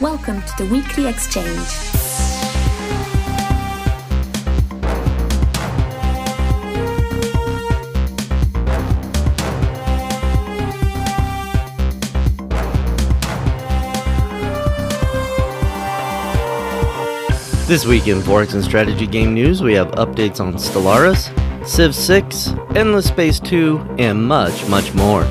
Welcome to the weekly exchange. This week in 4X and Strategy Game News, we have updates on Stellaris, Civ 6, Endless Space 2, and much, much more.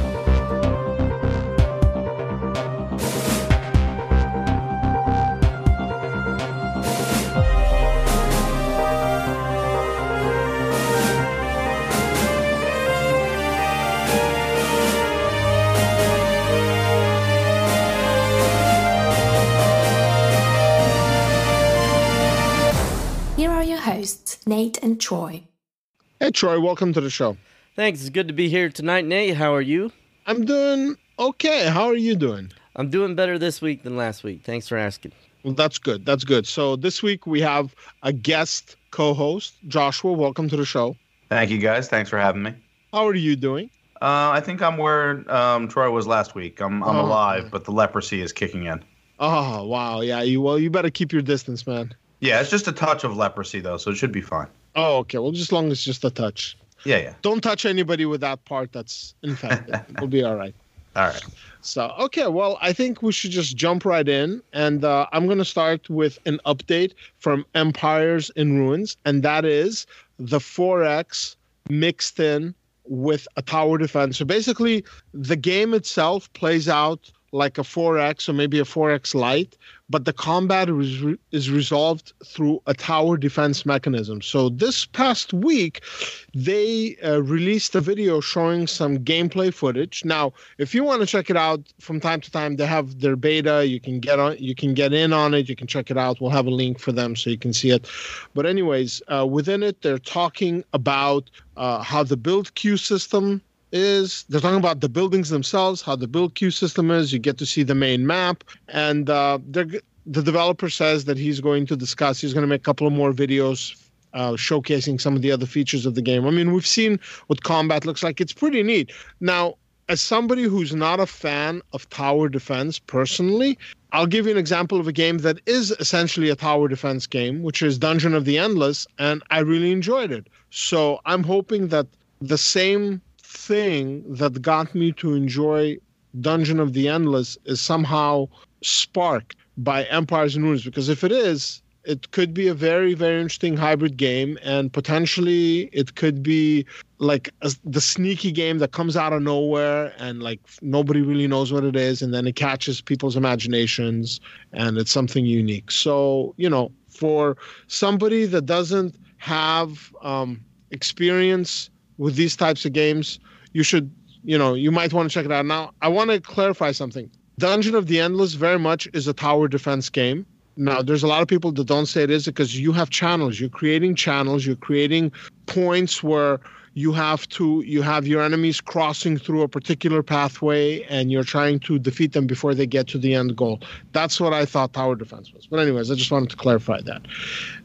Troy, welcome to the show. Thanks, it's good to be here tonight, Nate. How are you? I'm doing okay. How are you doing? I'm doing better this week than last week. Thanks for asking. Well, that's good. That's good. So this week we have a guest co-host, Joshua. Welcome to the show. Thank you, guys. Thanks for having me. How are you doing? Uh, I think I'm where um, Troy was last week. I'm, I'm Oh. alive, but the leprosy is kicking in. Oh, wow. Yeah. You well, you better keep your distance, man. Yeah, it's just a touch of leprosy, though, so it should be fine. Oh, okay. Well, just as long as it's just a touch. Yeah, yeah. Don't touch anybody with that part that's infected. we'll be all right. All right. So, okay, well, I think we should just jump right in. And uh, I'm going to start with an update from Empires in Ruins, and that is the 4X mixed in with a tower defense. So basically, the game itself plays out like a 4X or maybe a 4X light, but the combat is, re- is resolved through a tower defense mechanism. So this past week, they uh, released a video showing some gameplay footage. Now, if you want to check it out from time to time, they have their beta. You can get on, you can get in on it. You can check it out. We'll have a link for them so you can see it. But anyways, uh, within it, they're talking about uh, how the build queue system is. They're talking about the buildings themselves, how the build queue system is. You get to see the main map, and uh, the developer says that he's going to discuss. He's going to make a couple of more videos uh, showcasing some of the other features of the game. I mean, we've seen what combat looks like. It's pretty neat. Now, as somebody who's not a fan of tower defense personally, I'll give you an example of a game that is essentially a tower defense game, which is Dungeon of the Endless, and I really enjoyed it. So I'm hoping that the same thing that got me to enjoy Dungeon of the Endless is somehow sparked by Empires in Ruins, because if it is, it could be a very very interesting hybrid game and potentially it could be like a, the sneaky game that comes out of nowhere and like nobody really knows what it is and then it catches people's imaginations and it's something unique. So you know for somebody that doesn't have um, experience with these types of games you should you know you might want to check it out now i want to clarify something dungeon of the endless very much is a tower defense game now, there's a lot of people that don't say it is because you have channels. You're creating channels. You're creating points where you have to you have your enemies crossing through a particular pathway, and you're trying to defeat them before they get to the end goal. That's what I thought tower defense was. But anyways, I just wanted to clarify that.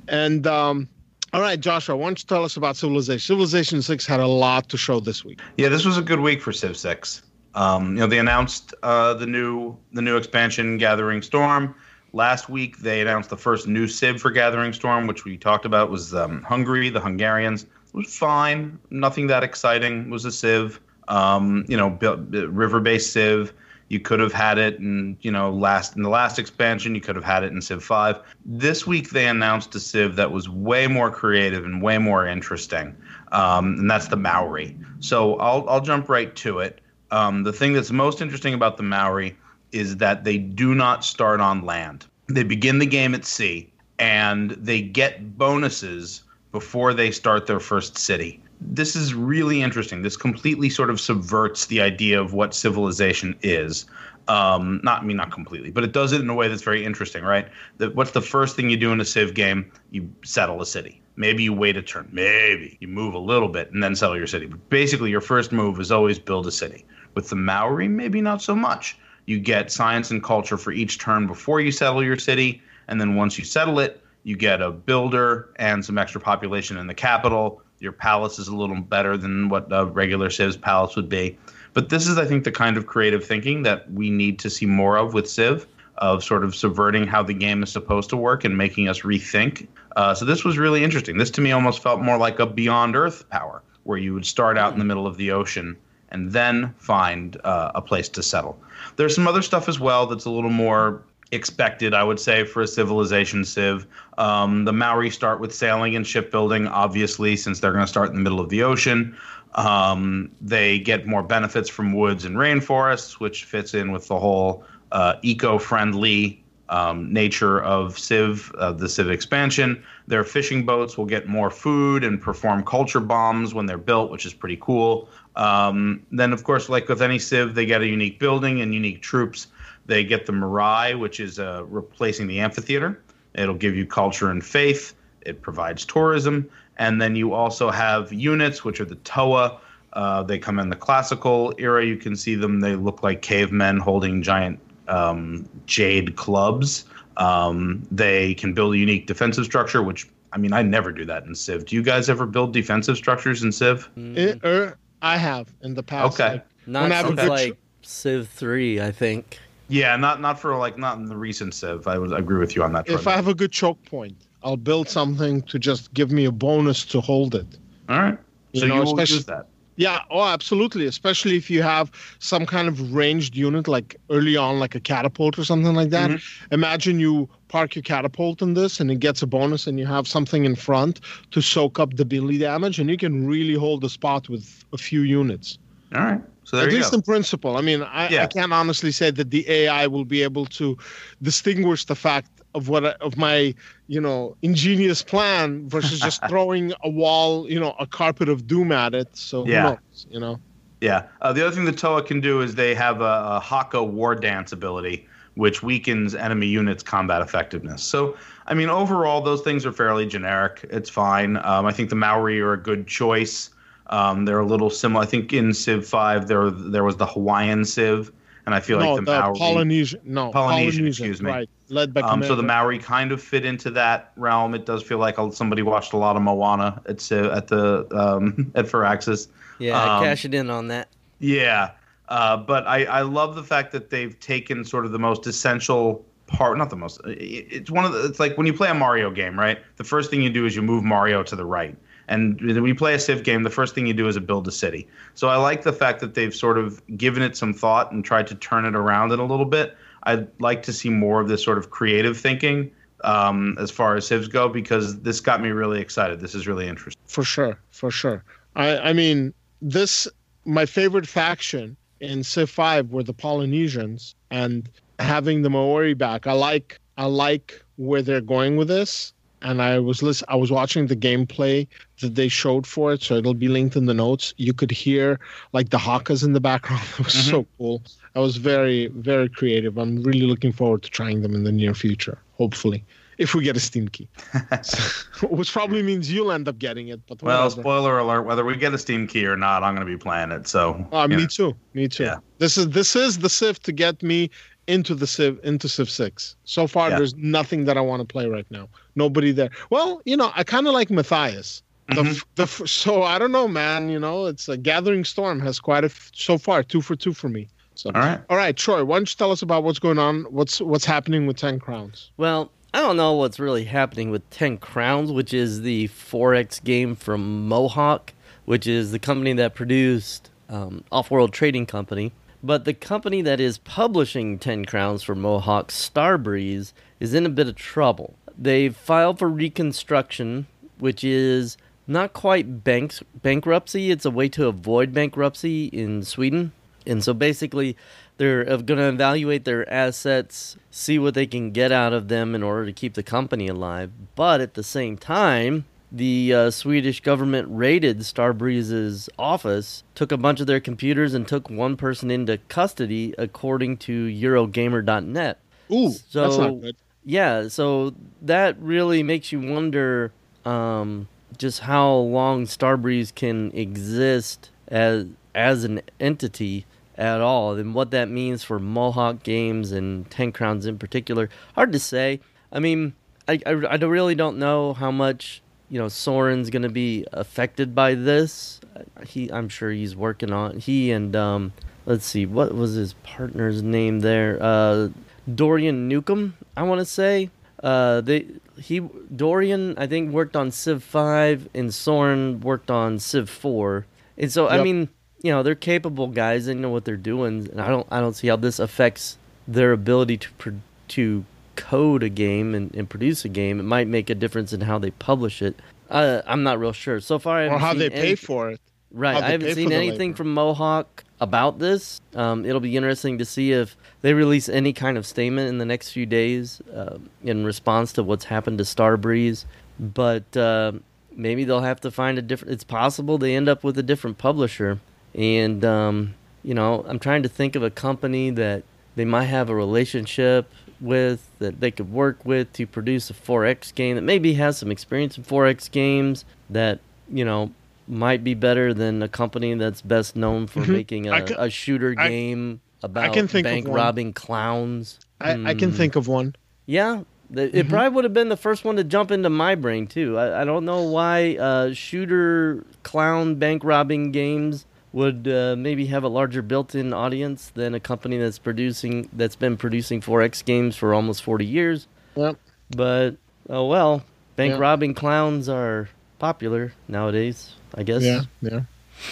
And um, all right, Joshua, why don't you tell us about Civilization? Civilization Six had a lot to show this week. Yeah, this was a good week for Civ 6. Um, you know, they announced uh, the new the new expansion, Gathering Storm. Last week, they announced the first new Civ for Gathering Storm, which we talked about was um, Hungary, the Hungarians. It was fine, nothing that exciting. It was a Civ, um, you know, river-based Civ. You could have had it in, you know, last in the last expansion. You could have had it in Civ Five. This week, they announced a Civ that was way more creative and way more interesting, um, and that's the Maori. So I'll I'll jump right to it. Um, the thing that's most interesting about the Maori is that they do not start on land. They begin the game at sea and they get bonuses before they start their first city. This is really interesting. This completely sort of subverts the idea of what civilization is. Um, not I mean not completely, but it does it in a way that's very interesting, right? What's the first thing you do in a Civ game? You settle a city. Maybe you wait a turn. Maybe you move a little bit and then settle your city. But basically, your first move is always build a city. With the Maori, maybe not so much you get science and culture for each turn before you settle your city and then once you settle it you get a builder and some extra population in the capital your palace is a little better than what a regular civ's palace would be but this is i think the kind of creative thinking that we need to see more of with civ of sort of subverting how the game is supposed to work and making us rethink. Uh, so this was really interesting. This to me almost felt more like a Beyond Earth power, where you would start out in the middle of the ocean and then find uh, a place to settle. There's some other stuff as well that's a little more expected, I would say, for a civilization civ. Um, the Maori start with sailing and shipbuilding, obviously, since they're going to start in the middle of the ocean. Um, they get more benefits from woods and rainforests, which fits in with the whole uh, eco-friendly um, nature of Civ, uh, the Civ expansion. Their fishing boats will get more food and perform culture bombs when they're built, which is pretty cool. Um, then, of course, like with any Civ, they get a unique building and unique troops. They get the Marae, which is uh, replacing the amphitheater. It'll give you culture and faith. It provides tourism. And then you also have units, which are the Toa. Uh, they come in the classical era. You can see them. They look like cavemen holding giant um, jade clubs. Um, they can build a unique defensive structure, which I mean, I never do that in Civ. Do you guys ever build defensive structures in Civ? It, er, I have in the past. Okay. like, Not when I have a since good like Civ 3, I think. Yeah, not not for like not in the recent Civ. I would agree with you on that. if. I have a good choke point, I'll build something to just give me a bonus to hold it. All right, You so know, you will use that. Yeah, oh, absolutely. Especially if you have some kind of ranged unit, like early on, like a catapult or something like that. Mm-hmm. Imagine you park your catapult in this and it gets a bonus, and you have something in front to soak up the melee damage, and you can really hold the spot with a few units. All right, so At least go. in principle. I mean, I, Yeah. I can't honestly say that the AI will be able to distinguish the fact of what of my you know ingenious plan versus just throwing a wall, you know, a carpet of doom at it. So who Yeah. knows, you know. Yeah. Uh, the other thing the Toa can do is they have a, a Haka War Dance ability, which weakens enemy units' combat effectiveness. So, I mean, overall, those things are fairly generic. It's fine. Um, I think the Maori are a good choice. Um, they're a little similar. I think in Civ 5, there, there was the Hawaiian Civ, and I feel no, like the, the Maori. Polynesian, no, Polynesian, excuse me. right? Led by Um, so the Maori kind of fit into that realm. It does feel like somebody watched a lot of Moana at Civ, at the um, at Firaxis. Yeah, Um, cashing in on that. Yeah, uh, but I, I love the fact that they've taken sort of the most essential part, not the most. it- It's one of the. It's like when you play a Mario game, right? The first thing you do is you move Mario to the right, and when you play a Civ game, the first thing you do is build a city. So I like the fact that they've sort of given it some thought and tried to turn it around in a little bit. I'd like to see more of this sort of creative thinking um, as far as Civs go because this got me really excited. This is really interesting. for sure, for sure. I, I mean, this my favorite faction in Civ Five were the Polynesians, and having the Maori back, I like I like where they're going with this. And I was listen, I was watching the gameplay that they showed for it, so it'll be linked in the notes. You could hear like the hakas in the background. It was so cool. I was very very creative. I'm really looking forward to trying them in the near future. Hopefully, if we get a Steam key, which probably means you'll end up getting it. But Well, whatever. spoiler alert: whether we get a Steam key or not, I'm going to be playing it. So, Uh, me know. too. Me too. Yeah. This is this is the Civ to get me into the Civ into Civ Six. So far, Yeah. there's nothing that I want to play right now. Nobody there. Well, you know, I kind of like Matthias. The, Mm-hmm. the so I don't know, man. You know, it's a Gathering Storm has quite a f- so far two for two for me. So All right. all right, Troy. Why don't you tell us about what's going on? What's what's happening with Ten Crowns? Well, I don't know what's really happening with 10 Crowns, which is the 4X game from Mohawk, which is the company that produced um, Off World Trading Company. But the company that is publishing 10 Crowns for Mohawk, Starbreeze, is in a bit of trouble. They've filed for reconstruction, which is not quite banks- bankruptcy, it's a way to avoid bankruptcy in Sweden. And so basically, they're uh, going to evaluate their assets, see what they can get out of them in order to keep the company alive. But at the same time, the uh, Swedish government raided Starbreeze's office, took a bunch of their computers, and took one person into custody, according to Eurogamer.net. Ooh, So- that's not good. Yeah, so that really makes you wonder um, just how long Starbreeze can exist as as an entity at all, and what that means for Mohawk Games and Ten Crowns in particular. Hard to say. I mean, I, I, I really don't know how much you know Soren's going to be affected by this. He, I'm sure he's working on he and um, let's see, what was his partner's name there? Uh, Dorian Newcomb, I want to say. Uh, they he Dorian I think worked on Civ five and Soren worked on Civ four, and so I mean you know they're capable guys. They know what they're doing, and I don't I don't see how this affects their ability to to code a game and, and produce a game. It might make a difference in how they publish it. Uh, I'm not real sure. So far, I or how they pay any- for it. Right. I haven't seen anything labor. from Mohawk about this. Um, it'll be interesting to see if they release any kind of statement in the next few days uh, in response to what's happened to Starbreeze. But uh, maybe they'll have to find a different. It's possible they end up with a different publisher. And um, you know, I'm trying to think of a company that they might have a relationship with that they could work with to produce a 4X game that maybe has some experience in 4X games that you know might be better than a company that's best known for Mhm. making a, I ca- a shooter I- game about can think bank robbing clowns. I, I can Hmm. think of one. Yeah, it Mhm. probably would have been the first one to jump into my brain too. I, I don't know why uh, shooter clown bank robbing games would uh, maybe have a larger built-in audience than a company that's producing that's been producing 4X games for almost 40 years. Yep. But oh well, bank Yeah. robbing clowns are popular nowadays. I guess. Yeah, yeah.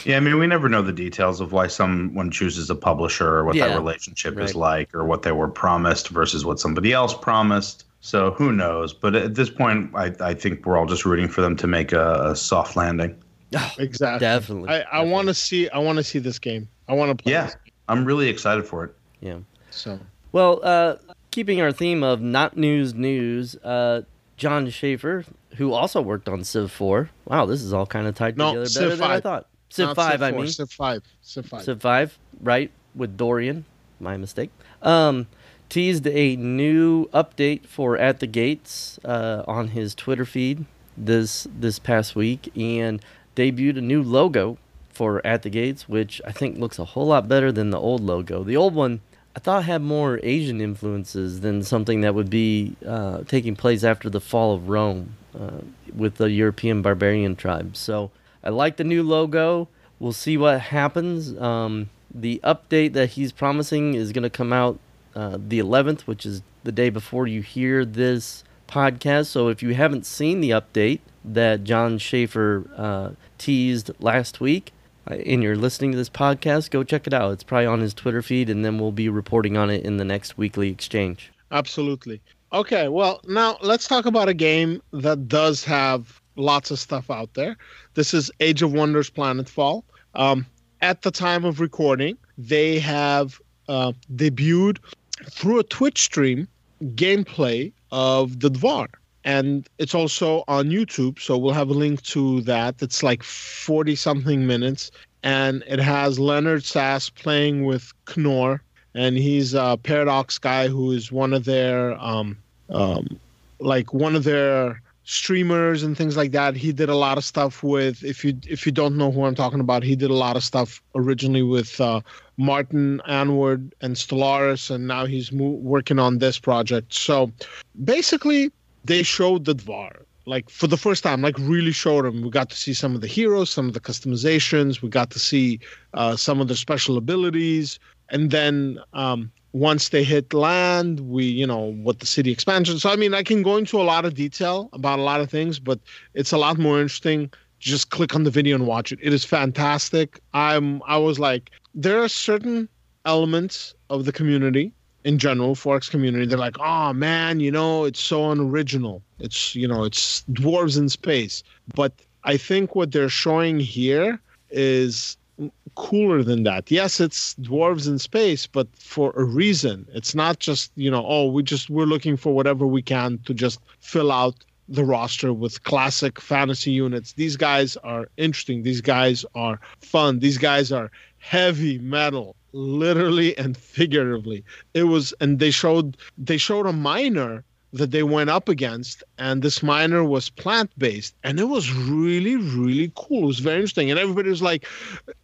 Yeah, I mean, we never know the details of why someone chooses a publisher or what Yeah, that relationship is like or what they were promised versus what somebody else promised. So who knows? But at this point, I, I think we're all just rooting for them to make a, a soft landing. Exactly. Definitely. I, I want to see. I want to see this game. I want to play. Yeah, this. I'm really excited for it. Yeah. So Well, uh, keeping our theme of not news news, uh, Jon Shafer, who also worked on Civ 4. Wow, this is all kind of tied No, together Civ better than I thought. Civ Not 5, I 4, mean. Civ five. Civ five. Civ 5, right, with Dorian. My mistake. Um, teased a new update for At the Gates uh, on his Twitter feed this this past week and debuted a new logo for At the Gates, which I think looks a whole lot better than the old logo. The old one I thought had more Asian influences than something that would be uh, taking place after the fall of Rome uh, with the European barbarian tribes. So I like the new logo. We'll see what happens. Um, the update that he's promising is going to come out uh, the 11th, which is the day before you hear this podcast. So if you haven't seen the update that Jon Shafer uh, teased last week, uh, and you're listening to this podcast, go check it out. It's probably on his Twitter feed, and then we'll be reporting on it in the next weekly exchange. Absolutely. Okay, well, now let's talk about a game that does have lots of stuff out there. This is Age of Wonders Planetfall. Um, at the time of recording, they have uh, debuted through a Twitch stream gameplay of the Dvar. And it's also on YouTube, so we'll have a link to that. It's like 40 something minutes, and it has Lennart Sas playing with Knorr, and he's a Paradox guy who is one of their um, um, like one of their streamers and things like that. He did a lot of stuff with if you if you don't know who I'm talking about, he did a lot of stuff originally with uh, Martin Anward and Stellaris, and now he's mo- working on this project. So basically, they showed the Dvar like for the first time, like really showed them. We got to see some of the heroes, some of the customizations. We got to see uh, some of the special abilities, and then um, once they hit land, we you know what the city expansion. So I mean, I can go into a lot of detail about a lot of things, but it's a lot more interesting. Just click on the video and watch it. It is fantastic. I'm I was like, there are certain elements of the community in general, 4X community, they're like, oh man, you know, it's so unoriginal. It's you know, it's dwarves in space. But I think what they're showing here is cooler than that. Yes, it's dwarves in space, but for a reason. It's not just, you know, oh, we just we're looking for whatever we can to just fill out the roster with classic fantasy units. These guys are interesting. These guys are fun. These guys are heavy metal, literally and figuratively. It was and they showed they showed a miner that they went up against and this miner was plant based and it was really really cool. It was very interesting. And everybody was like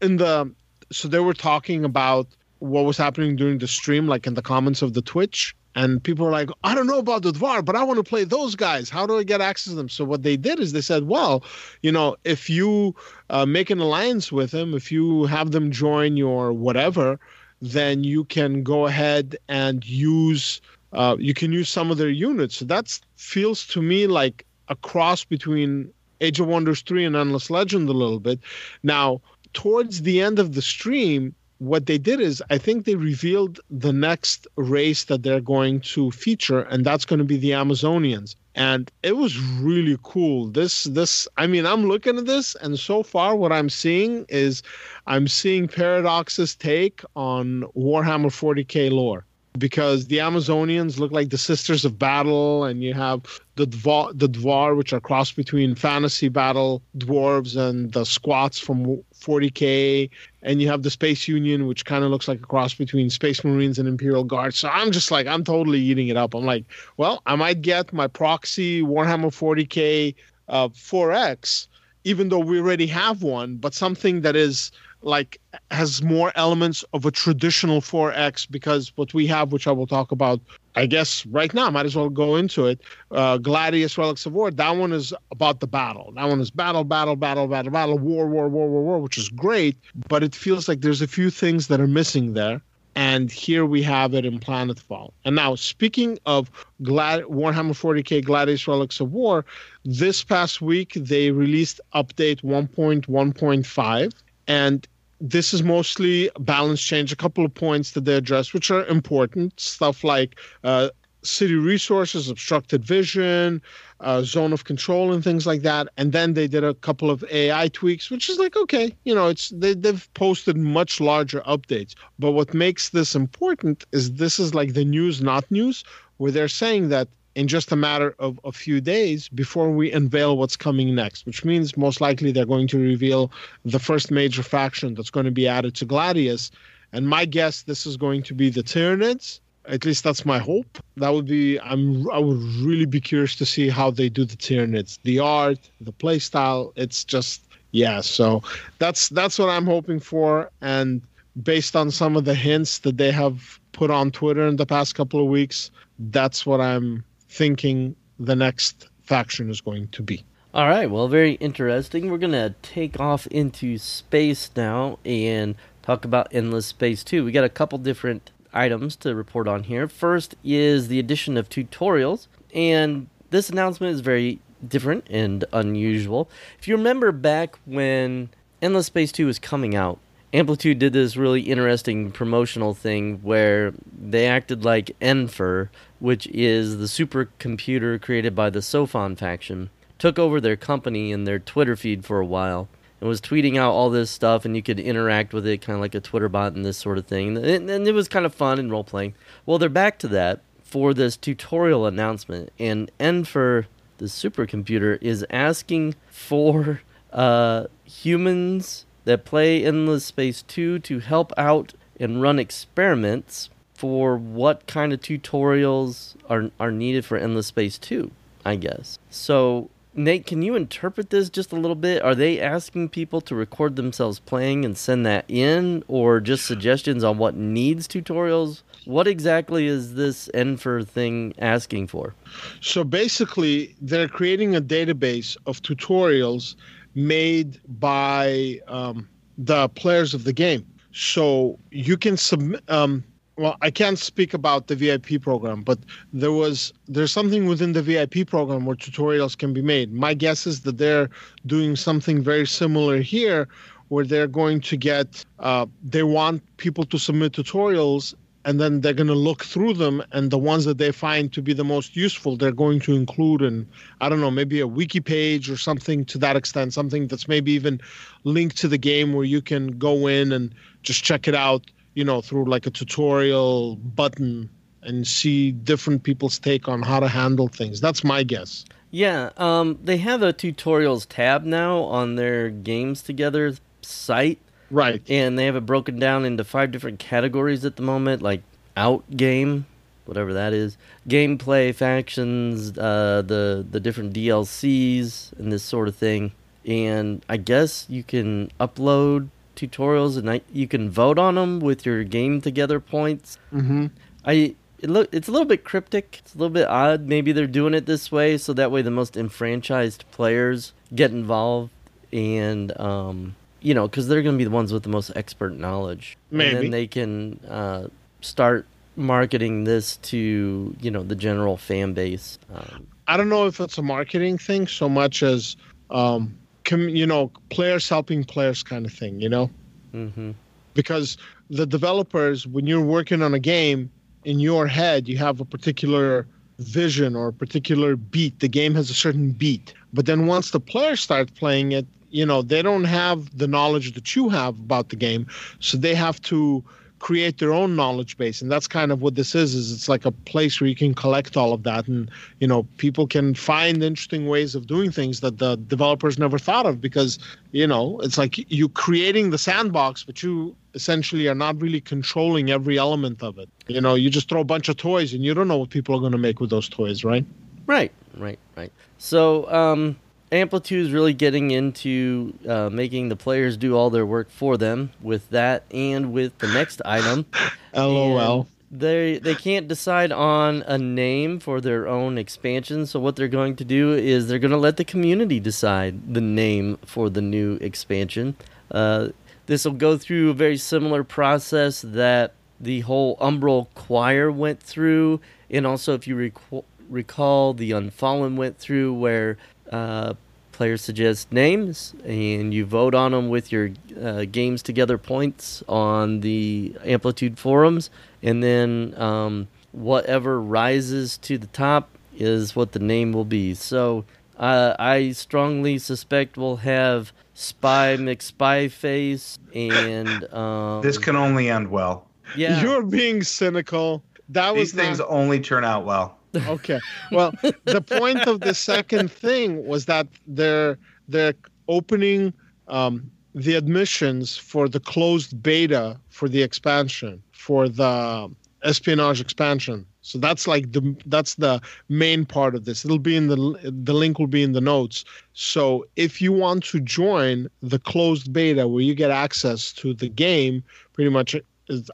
in the so they were talking about what was happening during the stream like in the comments of the twitch and people were like i don't know about the dvar but i want to play those guys how do i get access to them so what they did is they said well you know if you uh, make an alliance with them if you have them join your whatever then you can go ahead and use uh, you can use some of their units. So that feels to me like a cross between Age of Wonders 3 and Endless Legend a little bit. Now, towards the end of the stream, what they did is I think they revealed the next race that they're going to feature, and that's going to be the Amazonians. And it was really cool. This this I mean, I'm looking at this, and so far what I'm seeing is I'm seeing Paradox's take on Warhammer 40k lore because the Amazonians look like the Sisters of Battle, and you have the Dvar, the Dvar, which are cross between fantasy battle dwarves and the squats from 40k, and you have the Space Union, which kind of looks like a cross between Space Marines and Imperial Guard. So I'm just like, I'm totally eating it up. I'm like, well, I might get my proxy Warhammer 40k uh, 4X, even though we already have one, but something that is like has more elements of a traditional 4X because what we have, which I will talk about, I guess right now, might as well go into it. Uh, Gladius Relics of War, that one is about the battle. That one is battle, battle, battle, battle, battle, war, war, war, war, war, which is great, but it feels like there's a few things that are missing there. And here we have it in Planetfall. And now, speaking of Glad- Warhammer 40k Gladius Relics of War, this past week they released update 1.1.5 and this is mostly balance change a couple of points that they address which are important. Stuff like uh, city resources obstructed vision uh, zone of control and things like that. And then they did a couple of ai tweaks which is like okay you know it's they, they've posted much larger updates. But what makes this important is this is like the news not news where they're saying that in just a matter of a few days before we unveil what's coming next, which means most likely they're going to reveal the first major faction that's going to be added to Gladius. And my guess, this is going to be the Tyranids. At least that's my hope. That would be. I'm. I would really be curious to see how they do the Tyranids, the art, the play style. It's just yeah. So that's that's what I'm hoping for. And based on some of the hints that they have put on Twitter in the past couple of weeks, that's what I'm thinking the next faction is going to be. All right, well, very interesting. We're going to take off into space now and talk about Endless Space 2. We got a couple different items to report on here. First is the addition of tutorials, and this announcement is very different and unusual. If you remember back when Endless Space 2 was coming out, Amplitude did this really interesting promotional thing where they acted like Enfer, which is the supercomputer created by the Sophon faction, took over their company and their Twitter feed for a while and was tweeting out all this stuff, and you could interact with it kind of like a Twitter bot and this sort of thing. And, and it was kind of fun and role playing. Well, they're back to that for this tutorial announcement, and Enfer, the supercomputer, is asking for uh, humans that play Endless Space 2 to help out and run experiments for what kind of tutorials are are needed for Endless Space 2, I guess. So, Nate, can you interpret this just a little bit? Are they asking people to record themselves playing and send that in or just suggestions on what needs tutorials? What exactly is this Enfer thing asking for? So basically, they're creating a database of tutorials made by um, the players of the game. So you can submit. Um, well, I can't speak about the VIP program, but there was there's something within the VIP program where tutorials can be made. My guess is that they're doing something very similar here, where they're going to get uh, they want people to submit tutorials and then they're going to look through them and the ones that they find to be the most useful they're going to include in i don't know maybe a wiki page or something to that extent something that's maybe even linked to the game where you can go in and just check it out you know through like a tutorial button and see different people's take on how to handle things that's my guess yeah um, they have a tutorials tab now on their Games2Gether site Right. And they have it broken down into five different categories at the moment, like out game, whatever that is, gameplay, factions, uh, the the different DLCs, and this sort of thing. And I guess you can upload tutorials and I, you can vote on them with your game together points. Mm-hmm. I it look it's a little bit cryptic. It's a little bit odd. Maybe they're doing it this way so that way the most enfranchised players get involved and um, you know, because they're going to be the ones with the most expert knowledge. Maybe. And then they can uh, start marketing this to you know the general fan base. Um, I don't know if it's a marketing thing so much as um, com- you know players helping players kind of thing. You know, mm-hmm. because the developers when you're working on a game in your head you have a particular vision or a particular beat the game has a certain beat but then once the players start playing it you know they don't have the knowledge that you have about the game so they have to create their own knowledge base. And that's kind of what this is is it's like a place where you can collect all of that. And you know people can find interesting ways of doing things that the developers never thought of because you know it's like you creating the sandbox but you essentially are not really controlling every element of it. You know you just throw a bunch of toys and you don't know what people are going to make with those toys right? Right right right. So um Amplitude is really getting into uh, making the players do all their work for them with that and with the next item. LOL. And they they can't decide on a name for their own expansion, so what they're going to do is they're going to let the community decide the name for the new expansion. Uh, this will go through a very similar process that the whole Umbral Choir went through, and also if you rec- recall, the Unfallen went through where uh, players suggest names, and you vote on them with your uh, Games2Gether points on the Amplitude forums, and then um, whatever rises to the top is what the name will be. So uh, I strongly suspect we'll have Spy McSpy Face, and um, this can only end well. Yeah, you're being cynical. That These was things not- only turn out well. okay. Well, the point of the second thing was that they're they're opening um, the admissions for the closed beta for the expansion for the espionage expansion. So that's like the that's the main part of this. It'll be in the the link will be in the notes. So if you want to join the closed beta where you get access to the game, pretty much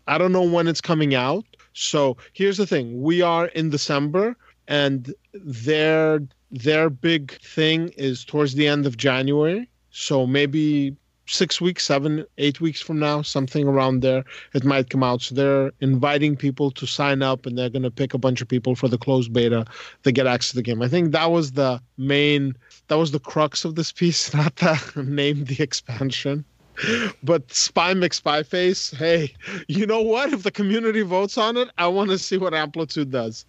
I don't know when it's coming out. So here's the thing: we are in December, and their their big thing is towards the end of January. So maybe six weeks, seven, eight weeks from now, something around there, it might come out. So they're inviting people to sign up, and they're going to pick a bunch of people for the closed beta to get access to the game. I think that was the main, that was the crux of this piece, not to name the expansion but Spy McSpy Face, hey, you know what? If the community votes on it, I want to see what Amplitude does.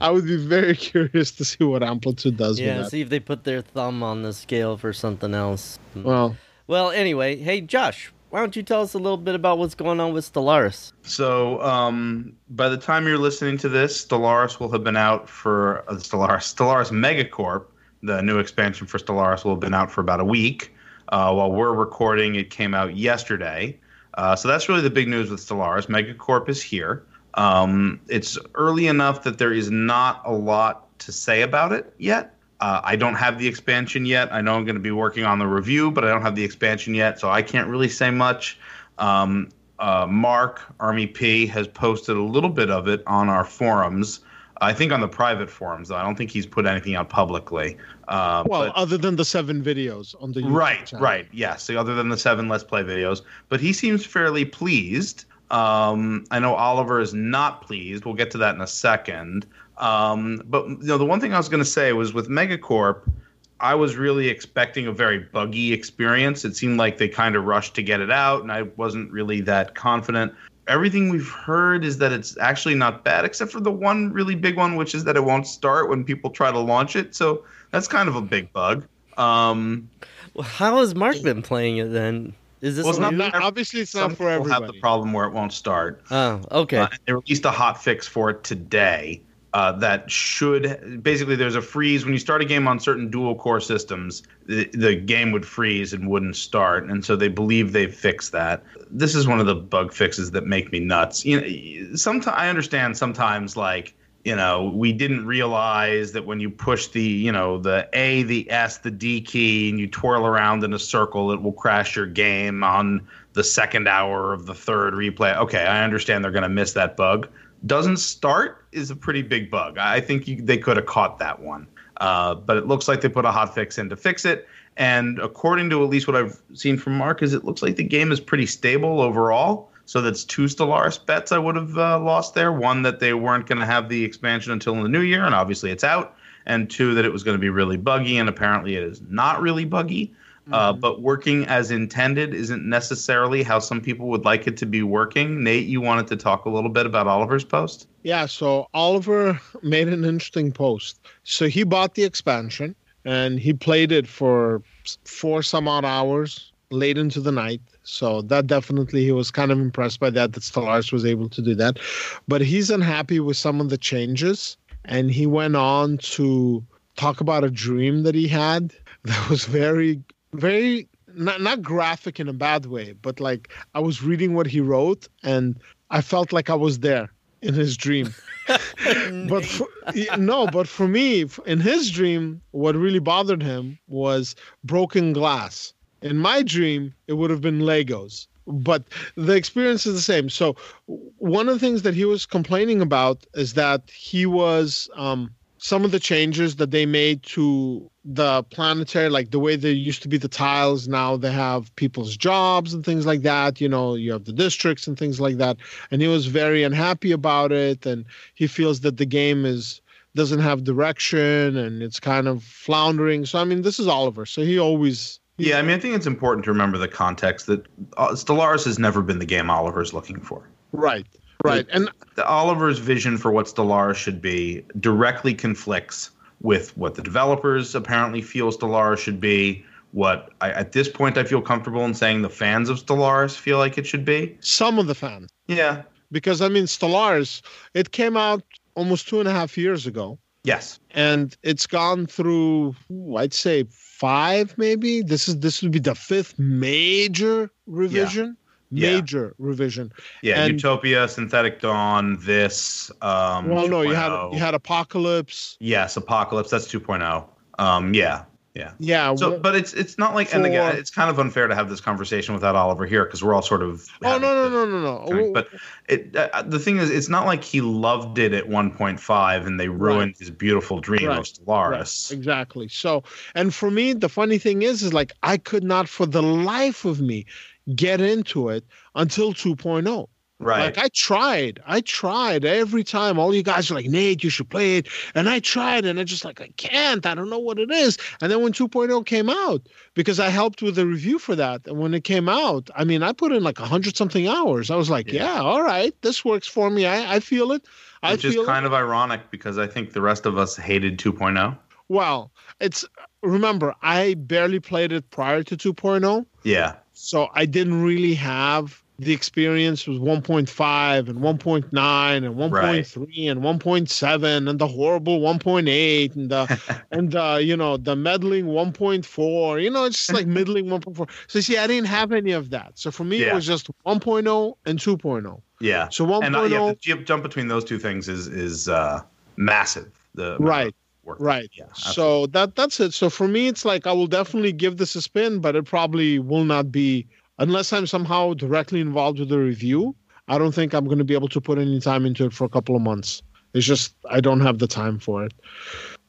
I would be very curious to see what Amplitude does. yeah. with that. See if they put their thumb on the scale for something else. Well, Well, anyway, hey Josh, why don't you tell us a little bit about what's going on with Stellaris? So, um, by the time you're listening to this, Stellaris will have been out for uh, Stellaris Stellaris Megacorp. The new expansion for Stellaris will have been out for about a week. Uh, while we're recording, it came out yesterday. Uh, so that's really the big news with Stellaris. Megacorp is here. Um, it's early enough that there is not a lot to say about it yet. Uh, I don't have the expansion yet. I know I'm going to be working on the review, but I don't have the expansion yet, so I can't really say much. Um, uh, Mark Army P has posted a little bit of it on our forums. I think on the private forums, though. I don't think he's put anything out publicly. Uh, well, but- other than the seven videos on the YouTube right, channel. right, yes. So other than the seven Let's Play videos, but he seems fairly pleased. Um, I know Oliver is not pleased. We'll get to that in a second. Um, but you know, the one thing I was going to say was with Megacorp, I was really expecting a very buggy experience. It seemed like they kind of rushed to get it out, and I wasn't really that confident. Everything we've heard is that it's actually not bad, except for the one really big one, which is that it won't start when people try to launch it. So that's kind of a big bug. Um, Well, how has Mark been playing it then? Is this Well, not new? Not- obviously, it's some not for people have the problem where it won't start. oh, okay. Uh, they released a hot fix for it today. Uh, that should basically there's a freeze. When you start a game on certain dual core systems the, the game would freeze and wouldn't start. And so they believe they've fixed that. This is one of the bug fixes that make me nuts. You know sometimes i understand sometimes like you know we didn't realize that when you push the you know the a the s the d key and you twirl around in a circle it will crash your game on the second hour of the third replay. Okay i understand they're going to miss that bug doesn't start is a pretty big bug. I think you, they could have caught that one. Uh, but it looks like they put a hot fix in to fix it. And according to at least what I've seen from Mark, is it looks like the game is pretty stable overall. So that's two Stellaris bets I would have uh, lost there. One that they weren't going to have the expansion until in the new year, and obviously it's out. And two that it was going to be really buggy, and apparently it is not really buggy. Uh, Mm-hmm. but working as intended isn't necessarily how some people would like it to be working. Nate, you wanted to talk a little bit about Oliver's post? Yeah, so Oliver made an interesting post. So he bought the expansion and he played it for four some odd hours late into the night. So that definitely he was kind of impressed by that that Stellaris was able to do that. But he's unhappy with some of the changes and he went on to talk about a dream that he had that was very very not not graphic in a bad way, but like I was reading what he wrote and I felt like I was there in his dream. but for, no, but for me, in his dream, what really bothered him was broken glass. In my dream, it would have been Legos. But the experience is the same. So, one of the things that he was complaining about is that he was um, some of the changes that they made to the planetary, like the way there used to be the tiles, now they have people's jobs and things like that. You know, you have the districts and things like that. And he was very unhappy about it. And he feels that the game is doesn't have direction and it's kind of floundering. So I mean, this is Oliver. So he always Yeah, I mean, I think it's important to remember the context that uh, Stellaris has never been the game Oliver's looking for. right, right, and The Oliver's vision for what Stellaris should be directly conflicts with what the developers apparently feel Stellaris should be. What I, at this point I feel comfortable in saying the fans of Stellaris feel like it should be. some of the fans, Yeah. because I mean, Stellaris, it came out almost two and a half years ago. Yes. and it's gone through ooh, i'd say five maybe this is this would be the fifth major revision Yeah. Major revision Yeah. And- Utopia, Synthetic Dawn, this. Um, well no you had you had apocalypse Yes, Apocalypse. That's 2.0. Um, yeah. Yeah. yeah So, but it's it's not like, and again, it's kind of unfair to have this conversation without Oliver here because we're all sort of. oh no no no no no Correct. But it, uh, the thing is, it's not like he loved it at 1.5 and they ruined his beautiful dream Right. of Stellaris. Right, exactly. So, and for me, the funny thing is, is like I could not, for the life of me, get into it until 2.0. Right. Like I tried, I tried every time. All you guys are like, Nate, you should play it, and I tried, and I just like I can't. I don't know what it is. And then when 2.0 came out, because I helped with the review for that, and when it came out, I mean, I put in like a hundred something hours. I was like, Yeah. yeah. all right, this works for me. I, I feel it. I Which is feel it. kind of ironic because I think the rest of us hated oh. 2.0. Well, it's remember I barely played it prior to 2.0, Yeah. So I didn't really have the experience with 1.5 and 1.9 and 1.3 and 1.7 and the horrible 1.8 and the and the you know the meddling 1.4 you know it's just like middling 1.4 so see i didn't have any of that so for me Yeah. it was just 1.0 and 2.0 Yeah. so 1.0 And uh, yeah, the jump- between those two things is is uh, massive. The Right. Work. right Yeah. so that that's it so for me it's like i will definitely give this a spin but it probably will not be unless i'm somehow directly involved with the review i don't think i'm going to be able to put any time into it for a couple of months it's just i don't have the time for it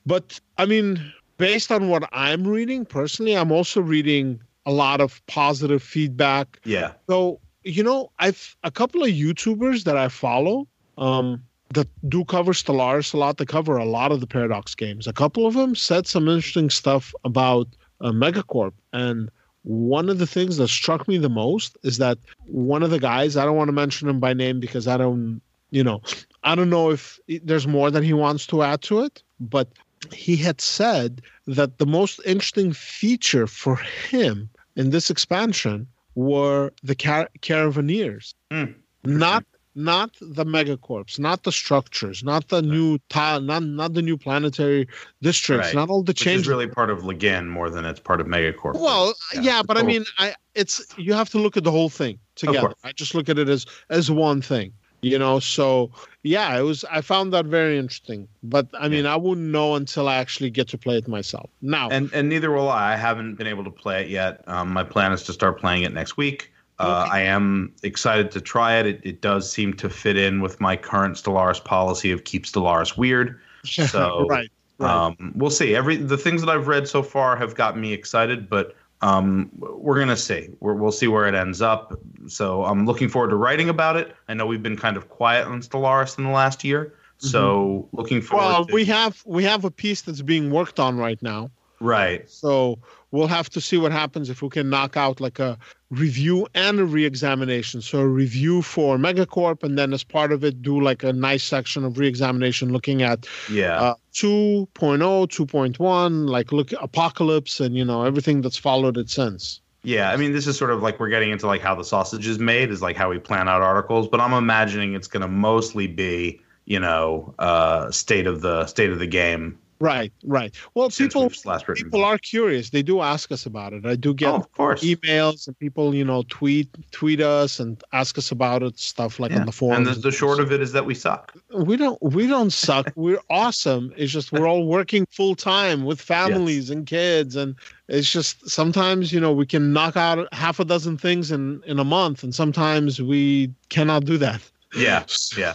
but i mean based on what i'm reading personally i'm also reading a lot of positive feedback Yeah. so you know, I've a couple of YouTubers that I follow um, that do cover Stellaris a lot. They cover a lot of the Paradox games. A couple of them said some interesting stuff about uh, Megacorp, and one of the things that struck me the most is that one of the guys. I don't want to mention him by name because I don't, you know, I don't know if there's more that he wants to add to it, but he had said that the most interesting feature for him in this expansion were the car- caravaneers, Hmm. not not the megacorps, not the structures, not the new tile, not not the new planetary districts, Right. not all the changes. really part of Legend more than it's part of Megacorp. Well, Yeah, yeah, but I mean, I it's you have to look at the whole thing together. I just look at it as as one thing, you know. So yeah, it was. I found that very interesting, but I mean, I wouldn't know until I actually get to play it myself. Now, and and neither will I. I haven't been able to play it yet. Um, my plan is to start playing it next week. Uh, Okay. I am excited to try it. it. It does seem to fit in with my current Stellaris policy of keep Stellaris weird. So right, right. Um, we'll see. Every the things that I've read so far have gotten me excited, but Um, we're gonna see. we will see where it ends up. So I'm looking forward to writing about it. I know we've been kind of quiet on Stellaris in the last year, so mm-hmm. looking forward. Well, to- we have we have a piece that's being worked on right now. Right. So we'll have to see what happens if we can knock out like a review and a re-examination. So a review for Megacorp, and then as part of it, do like a nice section of re-examination looking at yeah uh, 2.0, 2.1, like look Apocalypse, and you know everything that's followed it since. Yeah, I mean, this is sort of like we're getting into like how the sausage is made, is like how we plan out articles. But I'm imagining it's going to mostly be, you know, uh, state of the state of the game Right, right. Well, people people are curious. They do ask us about it. I do get oh, of course. emails and people, you know, tweet tweet us and ask us about it. Stuff like yeah. on the forums. And the, the short of it is that we suck. We don't. We don't suck. We're awesome. It's just we're all working full time with families yes. and kids, and it's just sometimes you know we can knock out half a dozen things in in a month, and sometimes we cannot do that. Yeah. Yeah.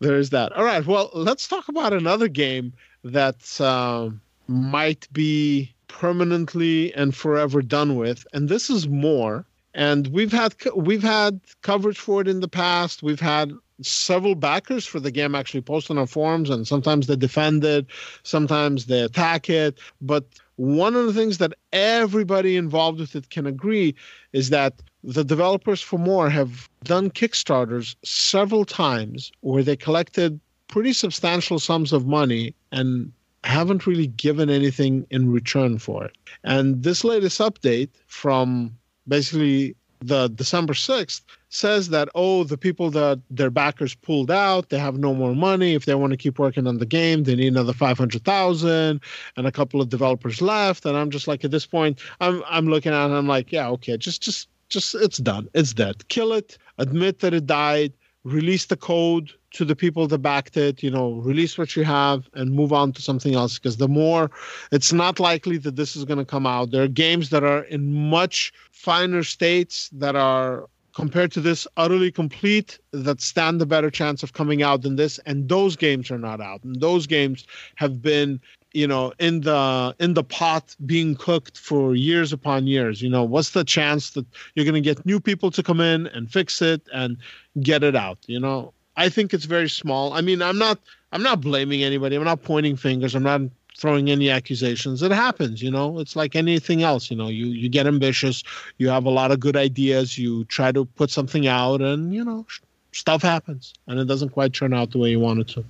There's that. All right. Well, let's talk about another game that uh, might be permanently and forever done with. And this is more. And we've had we've had coverage for it in the past. We've had several backers for the game actually post on our forums, and sometimes they defend it, sometimes they attack it. But one of the things that everybody involved with it can agree is that the developers for M.O.R.E. have done Kickstarters several times where they collected pretty substantial sums of money and haven't really given anything in return for it. And this latest update from basically the December 6th says that oh the people that their backers pulled out they have no more money. If they want to keep working on the game they need another 500,000 and a couple of developers left. And I'm just like at this point I'm I'm looking at it I'm like yeah okay just just just it's done. It's dead. Kill it. Admit that it died. Release the code to the people that backed it you know release what you have and move on to something else. Because the more it's not likely that this is going to come out. There are games that are in much finer states that are compared to this utterly complete that stand a better chance of coming out than this. And those games are not out. And those games have been you know in the in the pot being cooked for years upon years. You know what's the chance that you're going to get new people to come in and fix it and get it out you know i think it's very small. I mean i'm not i'm not blaming anybody. I'm not pointing fingers. I'm not throwing any accusations. It happens you know? It's like anything else you know? You you get ambitious. You have a lot of good ideas. You try to put something out and you know stuff happens. And it doesn't quite turn out the way you want it to.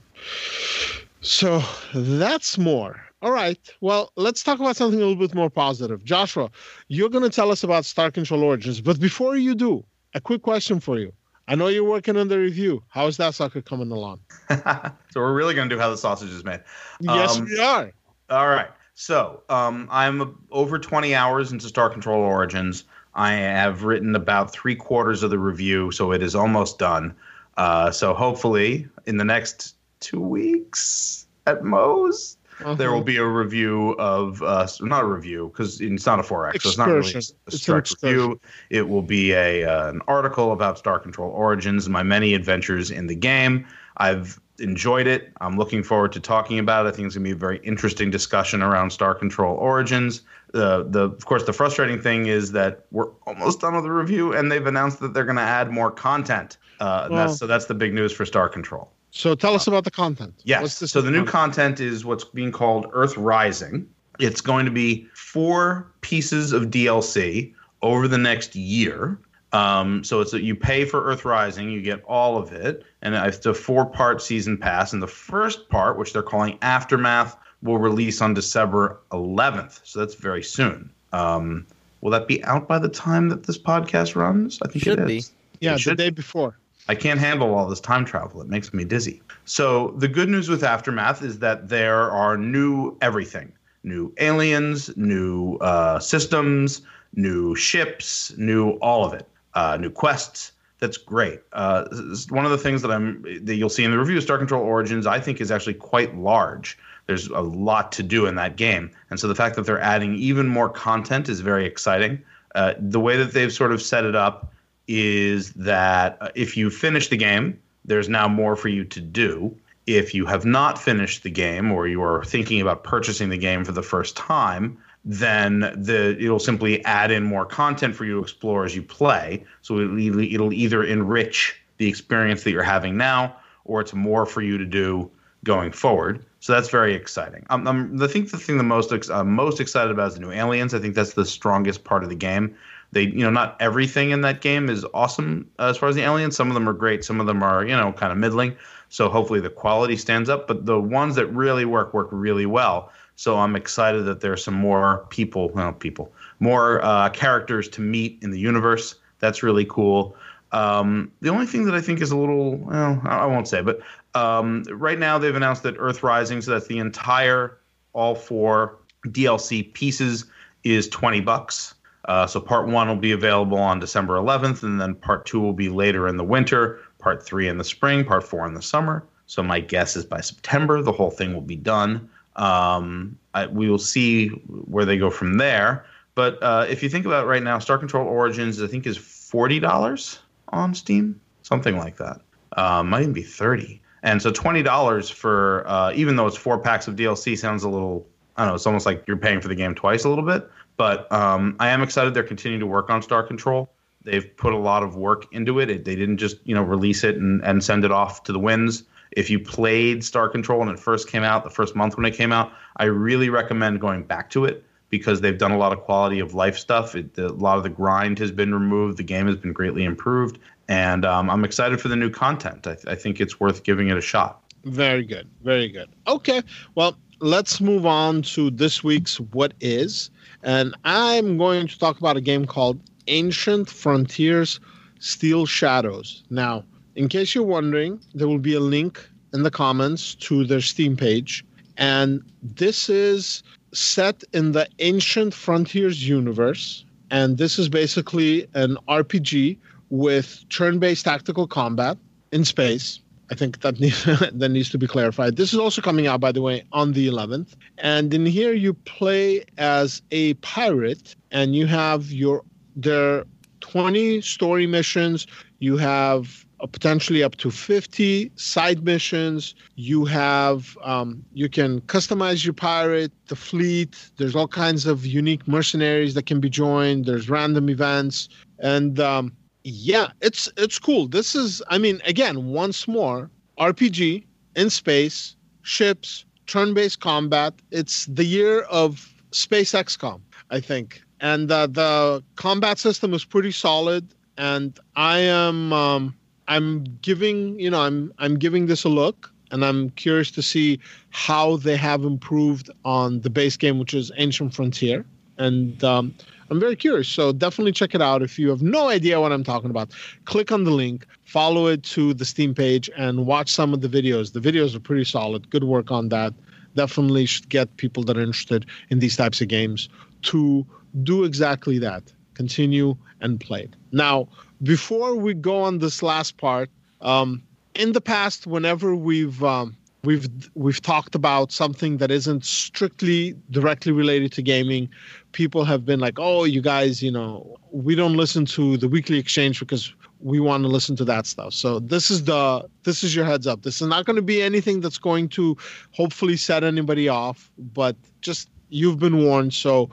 So that's more. All right. Well, let's talk about something a little bit M.O.R.E. positive. Joshua, you're going to tell us about Star Control Origins, but before you do, a quick question for you. I know you're working on the review. How is that sucker coming along? so we're really going to do how the sausage is made. Yes, um, we are. All right. So um, I'm over 20 hours into Star Control Origins. I have written about three quarters of the review, so it is almost done. Uh, so hopefully, in the next two weeks at most. There will be a review of uh, not a review because it's not a 4X, so it's not really a Star review. It will be a uh, an article about Star Control Origins and my many adventures in the game. I've enjoyed it. I'm looking forward to talking about it. I think it's going to be a very interesting discussion around Star Control Origins. The the of course the frustrating thing is that we're almost done with the review, and they've announced that they're going to add more content. Uh, well, that's, so that's the big news for Star Control. So tell us about the content. Yes. so the new content is what's being called Earth Rising. It's going to be four pieces of DLC over the next year. Um, so it's that you pay for Earth Rising, you get all of it, and it's a four-part season pass. And the first part, which they're calling Aftermath, will release on December 11th. So that's very soon. Um, will that be out by the time that this podcast runs? I think should it is. Be. Yeah, the day before. I can't handle all this time travel. It makes me dizzy. So, the good news with Aftermath is that there are new everything new aliens, new uh, systems, new ships, new all of it, uh, new quests. That's great. Uh, one of the things that I'm that you'll see in the review, of Star Control Origins, I think is actually quite large. There's a lot to do in that game, and so the fact that they're adding even more content is very exciting. Uh, the way that they've sort of set it up is that uh, if you finish the game, there's now more for you to do. If you have not finished the game or you are thinking about purchasing the game for the first time, then the it'll simply add in more content for you to explore as you play. So it'll, it'll either enrich the experience that you're having now, or it's more for you to do going forward. So that's very exciting. Um, um, I think the thing the most ex- uh, most excited about is the new aliens. I think that's the strongest part of the game. They, you know, not everything in that game is awesome as far as the aliens. Some of them are great. Some of them are, you know, kind of middling. So hopefully the quality stands up. But the ones that really work work really well. So I'm excited that there's some more people, well, people, more uh, characters to meet in the universe. That's really cool. Um, the only thing that I think is a little, well, I won't say, but um, right now they've announced that Earth Rising, so that's the entire all four DLC pieces, is 20 bucks. Uh, so part one will be available on December 11th, and then part two will be later in the winter, part three in the spring, part four in the summer. So my guess is by September the whole thing will be done. Um, I, we will see where they go from there. But uh, if you think about it right now, Star Control Origins I think is forty dollars on Steam, something like that. Uh, might even be thirty. And so twenty dollars for uh, even though it's four packs of DLC sounds a little I don't know. It's almost like you're paying for the game twice a little bit. But um, I am excited they're continuing to work on Star Control. They've put a lot of work into it. it. They didn't just you know release it and, and send it off to the winds. If you played Star Control when it first came out, the first month when it came out, I really recommend going back to it because they've done a lot of quality of life stuff. It, the, a lot of the grind has been removed. The game has been greatly improved, and um, I'm excited for the new content. I, I think it's worth giving it a shot. Very good. Very good. Okay. Well, let's move on to this week's What Is. And I'm going to talk about a game called Ancient Frontiers Steel Shadows. Now, in case you're wondering, there will be a link in the comments to their Steam page. And this is set in the Ancient Frontiers universe. And this is basically an RPG with turn based tactical combat in space. I think that needs, that needs to be clarified. This is also coming out, by the way, on the 11th. And in here, you play as a pirate, and you have your there are 20 story missions. You have uh, potentially up to 50 side missions. You have um, you can customize your pirate, the fleet. There's all kinds of unique mercenaries that can be joined. There's random events, and um, yeah, it's it's cool. This is, I mean, again, once more, RPG in space, ships, turn-based combat. It's the year of space XCOM, I think, and uh, the combat system is pretty solid. And I am, um, I'm giving, you know, I'm I'm giving this a look, and I'm curious to see how they have improved on the base game, which is Ancient Frontier, and. Um, I'm very curious. So definitely check it out. If you have no idea what I'm talking about, click on the link, follow it to the Steam page, and watch some of the videos. The videos are pretty solid. Good work on that. Definitely should get people that are interested in these types of games to do exactly that. Continue and play. Now, before we go on this last part, um, in the past, whenever we've um, we've we've talked about something that isn't strictly directly related to gaming people have been like oh you guys you know we don't listen to the weekly exchange because we want to listen to that stuff so this is the this is your heads up this is not going to be anything that's going to hopefully set anybody off but just you've been warned so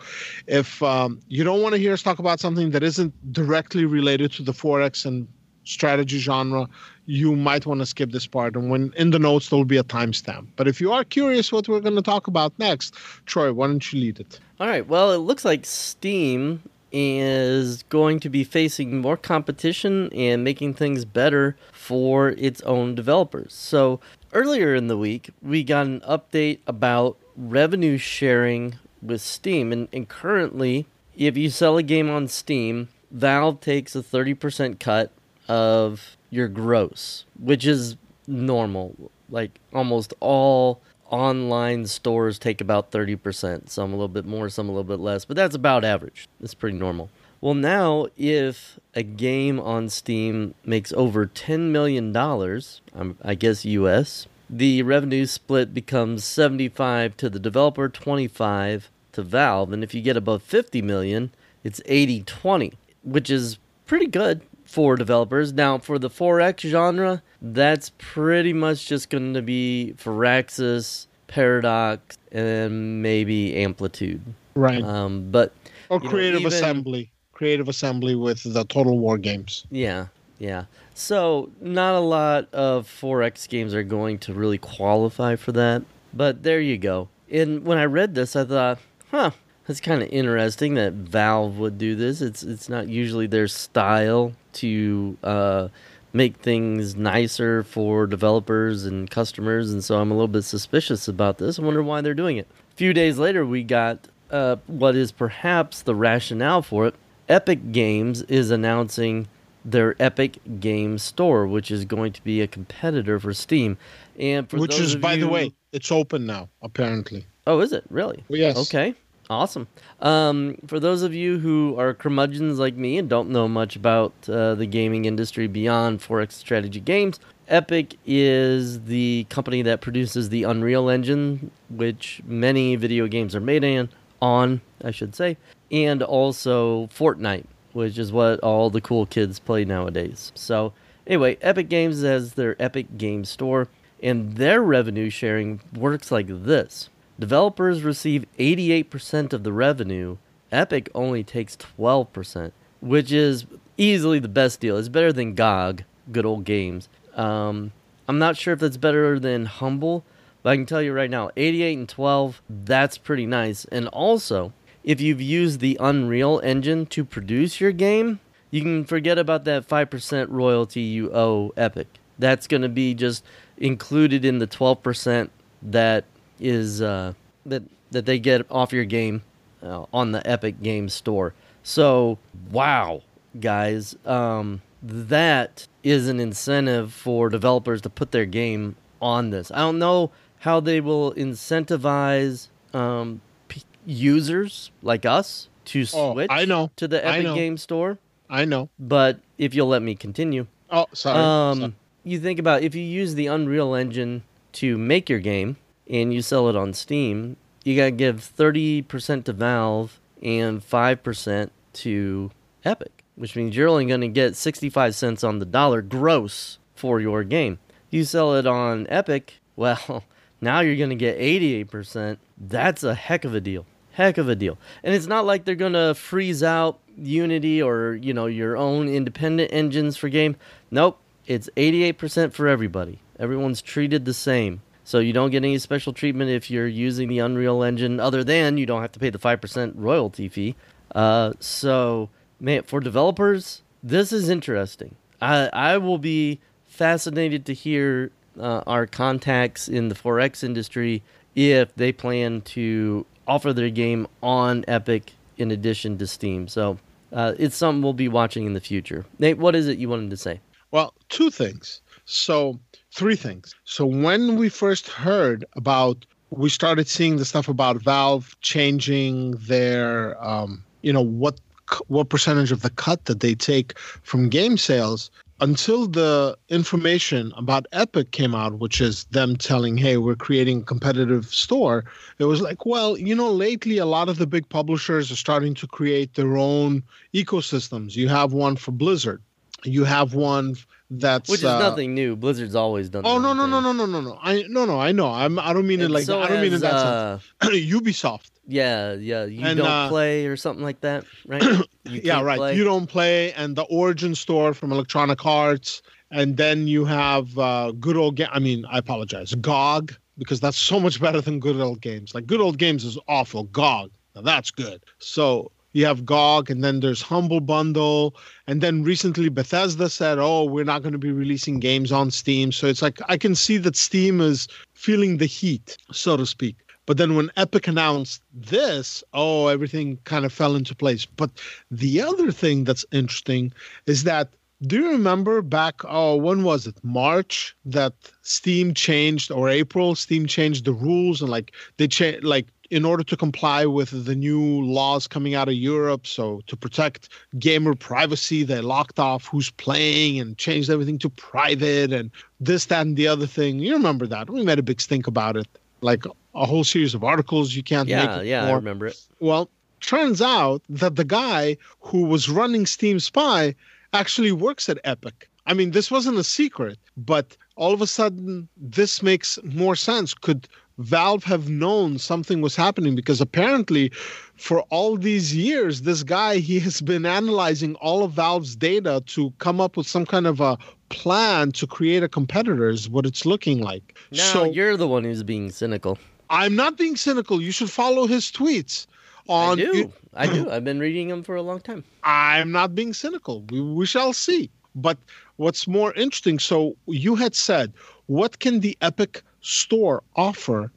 if um, you don't want to hear us talk about something that isn't directly related to the 4x and strategy genre you might want to skip this part. And when in the notes, there will be a timestamp. But if you are curious what we're going to talk about next, Troy, why don't you lead it? All right. Well, it looks like Steam is going to be facing more competition and making things better for its own developers. So earlier in the week, we got an update about revenue sharing with Steam. And, and currently, if you sell a game on Steam, Valve takes a 30% cut of your gross, which is normal. Like almost all online stores take about 30%, some a little bit more, some a little bit less, but that's about average. It's pretty normal. Well, now if a game on Steam makes over $10 million, um, I guess US, the revenue split becomes 75 to the developer, 25 to Valve, and if you get above 50 million, it's 80-20, which is pretty good for developers. Now, for the 4X genre, that's pretty much just going to be Firaxis, Paradox, and maybe Amplitude. Right. Um, but or you know, creative even- assembly. Creative assembly with the Total War games. Yeah, yeah. So not a lot of 4X games are going to really qualify for that. But there you go. And when I read this, I thought, huh, that's kind of interesting that Valve would do this. It's it's not usually their style to uh, make things nicer for developers and customers, and so I'm a little bit suspicious about this. I wonder why they're doing it. A few days later, we got uh, what is perhaps the rationale for it. Epic Games is announcing their Epic Game Store, which is going to be a competitor for Steam. And for which is, by the way, it's open now, apparently. oh, is it really? Yes. Okay. Awesome. Um, for those of you who are curmudgeons like me and don't know much about uh, the gaming industry beyond 4X strategy games, Epic is the company that produces the Unreal Engine, which many video games are made in, on, I should say, and also Fortnite, which is what all the cool kids play nowadays. So, anyway, Epic Games has their Epic Game Store, and their revenue sharing works like this. Developers receive 88% of the revenue. Epic only takes 12%, which is easily the best deal. It's better than GOG, good old games. Um, I'm not sure if that's better than Humble, but I can tell you right now 88 and 12, that's pretty nice. And also, if you've used the Unreal Engine to produce your game, you can forget about that 5% royalty you owe Epic. That's going to be just included in the 12% that is uh, that that they get off your game uh, on the Epic Game Store. So, wow, guys, um, that is an incentive for developers to put their game on this. I don't know how they will incentivize um, p- users like us to Oh, switch I know. to the Epic. Game Store. I know. But if you'll let me continue, Oh, sorry. um, Sorry. you think about if you use the Unreal Engine to make your game and you sell it on Steam, you gotta give thirty percent to Valve and five percent to Epic, which means you're only gonna get sixty-five cents on the dollar gross for your game. You sell it on Epic, well, now you're gonna get eighty-eight percent. That's a heck of a deal. Heck of a deal. And it's not like they're gonna freeze out Unity or you know your own independent engines for game. Nope, it's 88% for everybody. Everyone's treated the same. So you don't get any special treatment if you're using the Unreal Engine, other than you don't have to pay the 5% royalty fee. Uh, so, man, for developers, this is interesting. I, I will be fascinated to hear uh, our contacts in the 4X industry if they plan to offer their game on Epic in addition to Steam. So uh, it's something we'll be watching in the future. Nate, what is it you wanted to say? Well, two things. So, three things. So, when we first heard about, we started seeing the stuff about Valve changing their, um, you know, what what percentage of the cut that they take from game sales. Until the information about Epic came out, which is them telling, "Hey, we're creating a competitive store," it was like, well, you know, lately a lot of the big publishers are starting to create their own ecosystems. You have one for Blizzard. You have one that's Which is uh, nothing new. Blizzard's always done. Oh no no no no no no no! I no no I know I'm I don't mean it like so I don't mean has, that uh. Ubisoft, Yeah, yeah. You And, don't uh, play or something like that, right? Yeah right. play. You don't play, and the Origin Store from Electronic Arts, and then you have uh, good old game. I mean, I apologize, GOG, because that's so much better than good old games. Like good old games is awful. GOG, now that's good. So you have GOG, and then there's Humble Bundle, and then recently Bethesda said, "Oh, we're not going to be releasing games on Steam." So it's like I can see that Steam is feeling the heat, so to speak. But then when Epic announced this, oh, everything kind of fell into place. But the other thing that's interesting is that do you remember back oh when was it march that steam changed or april steam changed the rules and like they changed like in order to comply with the new laws coming out of europe so to protect gamer privacy they locked off who's playing and changed everything to private and this that and the other thing you remember that we made a big stink about it like a whole series of articles you can't make yeah, yeah. I remember it. Well, turns out that the guy who was running Steam Spy actually works at Epic. I mean, this wasn't a secret, but all of a sudden, this makes more sense. Could Valve have known something was happening because apparently for all these years this guy he has been analyzing all of Valve's data to come up with some kind of a plan to create a competitor is what it's looking like. Now so you're the one who's being cynical. I'm not being cynical. You should follow his tweets on I do. I do. I've been reading them for a long time. I'm not being cynical. We, we shall see. But what's more interesting, so you had said, what can the Epic store offer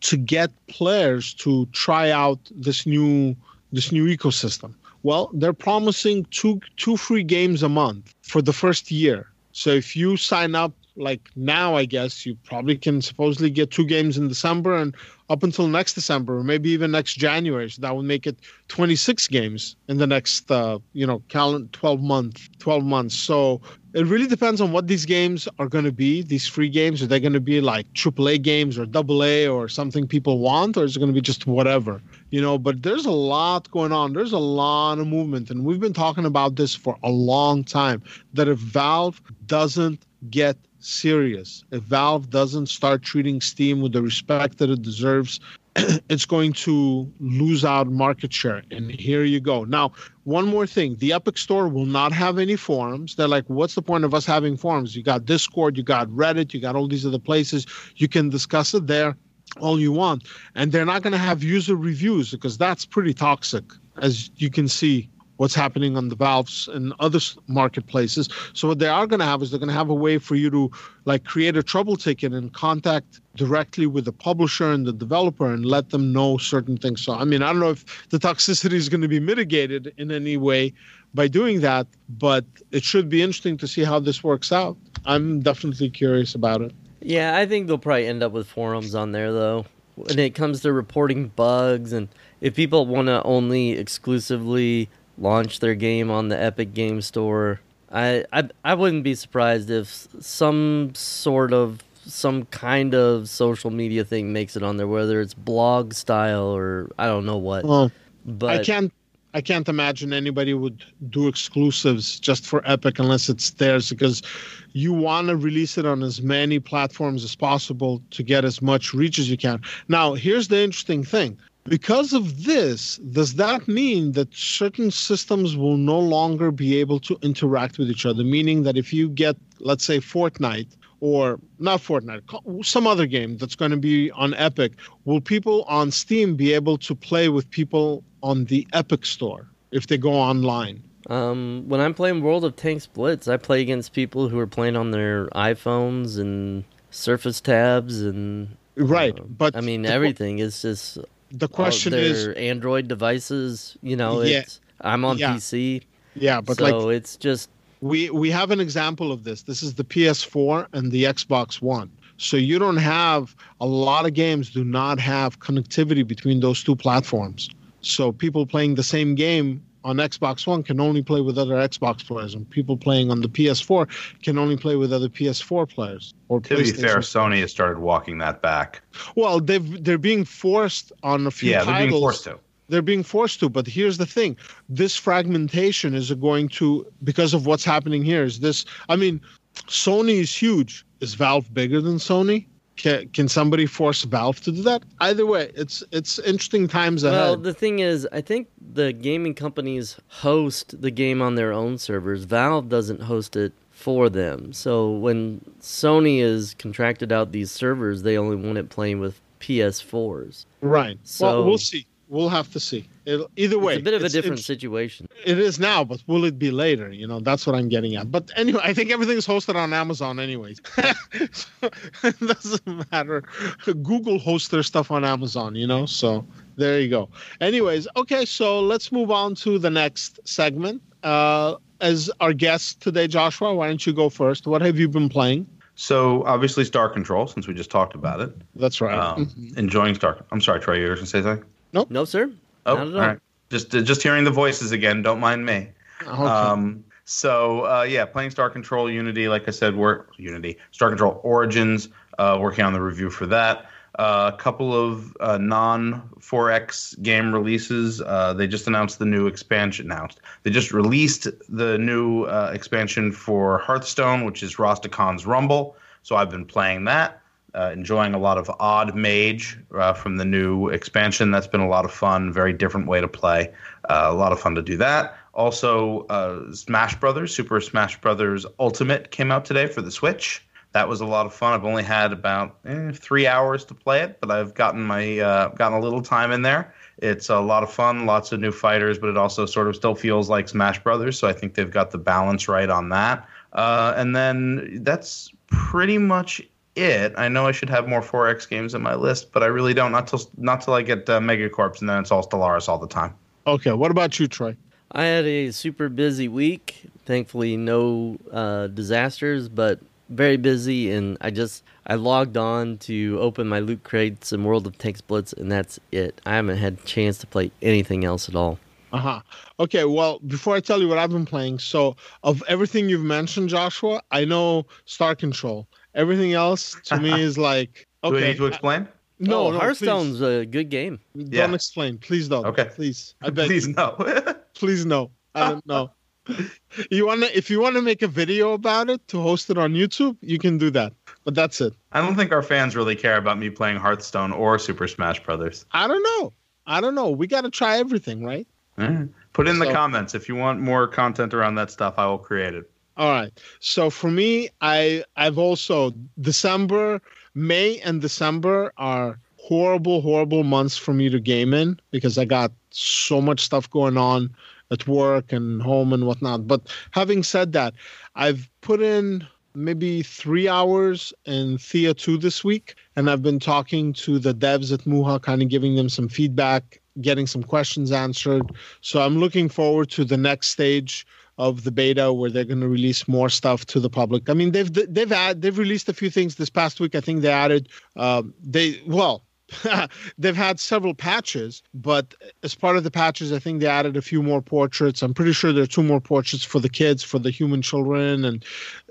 to get players to try out this new this new ecosystem? Well, they're promising two two free games a month for the first year. So if you sign up like now, I guess you probably can supposedly get two games in December and up until next December, or maybe even next January. So that would make it 26 games in the next, uh, you know, calendar 12 month, 12 months. So it really depends on what these games are going to be. These free games are they going to be like AAA games or AA or something people want, or is it going to be just whatever? You know, but there's a lot going on. There's a lot of movement, and we've been talking about this for a long time. That if Valve doesn't get serious. If Valve doesn't start treating Steam with the respect that it deserves, it's going to lose out market share. And here you go. Now, one more thing the Epic Store will not have any forums. They're like, what's the point of us having forums? You got Discord, you got Reddit, you got all these other places. You can discuss it there all you want. And they're not going to have user reviews because that's pretty toxic, as you can see what's happening on the valves and other marketplaces. So what they are going to have is they're going to have a way for you to like create a trouble ticket and contact directly with the publisher and the developer and let them know certain things. So I mean, I don't know if the toxicity is going to be mitigated in any way by doing that, but it should be interesting to see how this works out. I'm definitely curious about it. Yeah, I think they'll probably end up with forums on there though. When it comes to reporting bugs and if people want to only exclusively launch their game on the Epic Game Store. I, I I wouldn't be surprised if some sort of some kind of social media thing makes it on there, whether it's blog style or I don't know what. Well, but I can't I can't imagine anybody would do exclusives just for Epic unless it's theirs because you want to release it on as many platforms as possible to get as much reach as you can. Now, here's the interesting thing. Because of this, does that mean that certain systems will no longer be able to interact with each other? Meaning that if you get, let's say, Fortnite or not Fortnite, some other game that's going to be on Epic, will people on Steam be able to play with people on the Epic store if they go online? Um, when I'm playing World of Tanks Blitz, I play against people who are playing on their iPhones and Surface tabs and right. Uh, but I mean everything is just the question is Android devices. You know, Yeah. it's I'm on Yeah. PC, yeah, but so like it's just we we have an example of this. This is the PS4 and the Xbox One. So you don't have a lot of games do not have connectivity between those two platforms. So people playing the same game on Xbox One can only play with other Xbox players, and people playing on the PS4 can only play with other PS4 players. Or To be fair, Sony has started walking that back. well, they've they're being forced on a few Yeah, they're being forced to. they're being forced to but here's the thing this fragmentation is going to because of what's happening here is this i mean sony is huge is valve bigger than sony can, can somebody force valve to do that either way it's it's interesting times ahead Well, the thing is, I think the gaming companies host the game on their own servers. Valve doesn't host it for them. So when Sony is contracted out these servers, they only want it playing with PS4s. right So- well we'll see we'll have to see it, either way It's a bit of a different situation. it is now but will it be later you know that's what i'm getting at but anyway i think everything's hosted on amazon anyways so it doesn't matter google hosts their stuff on amazon you know so there you go anyways okay so let's move on to the next segment uh as our guest today joshua why don't you go first what have you been playing So obviously, Star Control, since we just talked about it. that's right Um, Mhm. Enjoying Star. I'm sorry, Troy. You were going to say something? No, no sir. Oh, Not at all. all right. Just uh, just hearing the voices again. Don't mind me. Okay. Um, so uh, yeah, playing Star Control Unity. Like I said, we're Unity Star Control Origins. Uh, working on the review for that. Uh, a couple of uh, non 4X game releases. Uh, they just announced the new expansion. Announced they just released the new uh, expansion for Hearthstone, which is Rastakhan's Rumble. So I've been playing that. Uh, enjoying a lot of Odd Mage uh, from the new expansion. That's been a lot of fun. Very different way to play. Uh, a lot of fun to do that. Also, uh, Smash Brothers, Super Smash Brothers Ultimate came out today for the Switch. That was a lot of fun. I've only had about eh, three hours to play it, but I've gotten my uh, gotten a little time in there. It's a lot of fun, lots of new fighters, but it also sort of still feels like Smash Brothers. So I think they've got the balance right on that. Uh, and then that's pretty much it. I know I should have more 4X games in my list, but I really don't. Not till not till I get uh, Megacorps, and then it's all Stellaris all the time. Okay, what about you, Troy? I had a super busy week. Thankfully, no uh, disasters, but very busy. And I just I logged on to open my loot crates and World of Tanks Blitz, and that's it. I haven't had a chance to play anything else at all. Uh huh. Okay. Well, before I tell you what I've been playing, so of everything you've mentioned, Joshua, I know Star Control. Everything else to me is like. Okay. Do we need to explain? no, oh, no, Hearthstone's please. a good game. Don't Yeah. explain, please don't. Okay. Please, I beg. Please you. no. Please no. I don't know. you wanna if you wanna make a video about it to host it on YouTube, you can do that. But that's it. I don't think our fans really care about me playing Hearthstone or Super Smash Brothers. I don't know. I don't know. We gotta try everything, right? Put in the comments if you want more content around that stuff. I will create it. All right. So for me, I I've also December, May and December are horrible, horrible months for me to game in because I got so much stuff going on at work and home and whatnot. But having said that, I've put in maybe three hours in Thea 2 this week, and I've been talking to the devs at Muha, kind of giving them some feedback, getting some questions answered. So I'm looking forward to the next stage of the beta where they're going to release more stuff to the public. I mean, they've they've add, they've released a few things this past week. I think they added um, they well. they've had several patches, but as part of the patches, I think they added a few more portraits. I'm pretty sure there are two more portraits for the kids, for the human children, and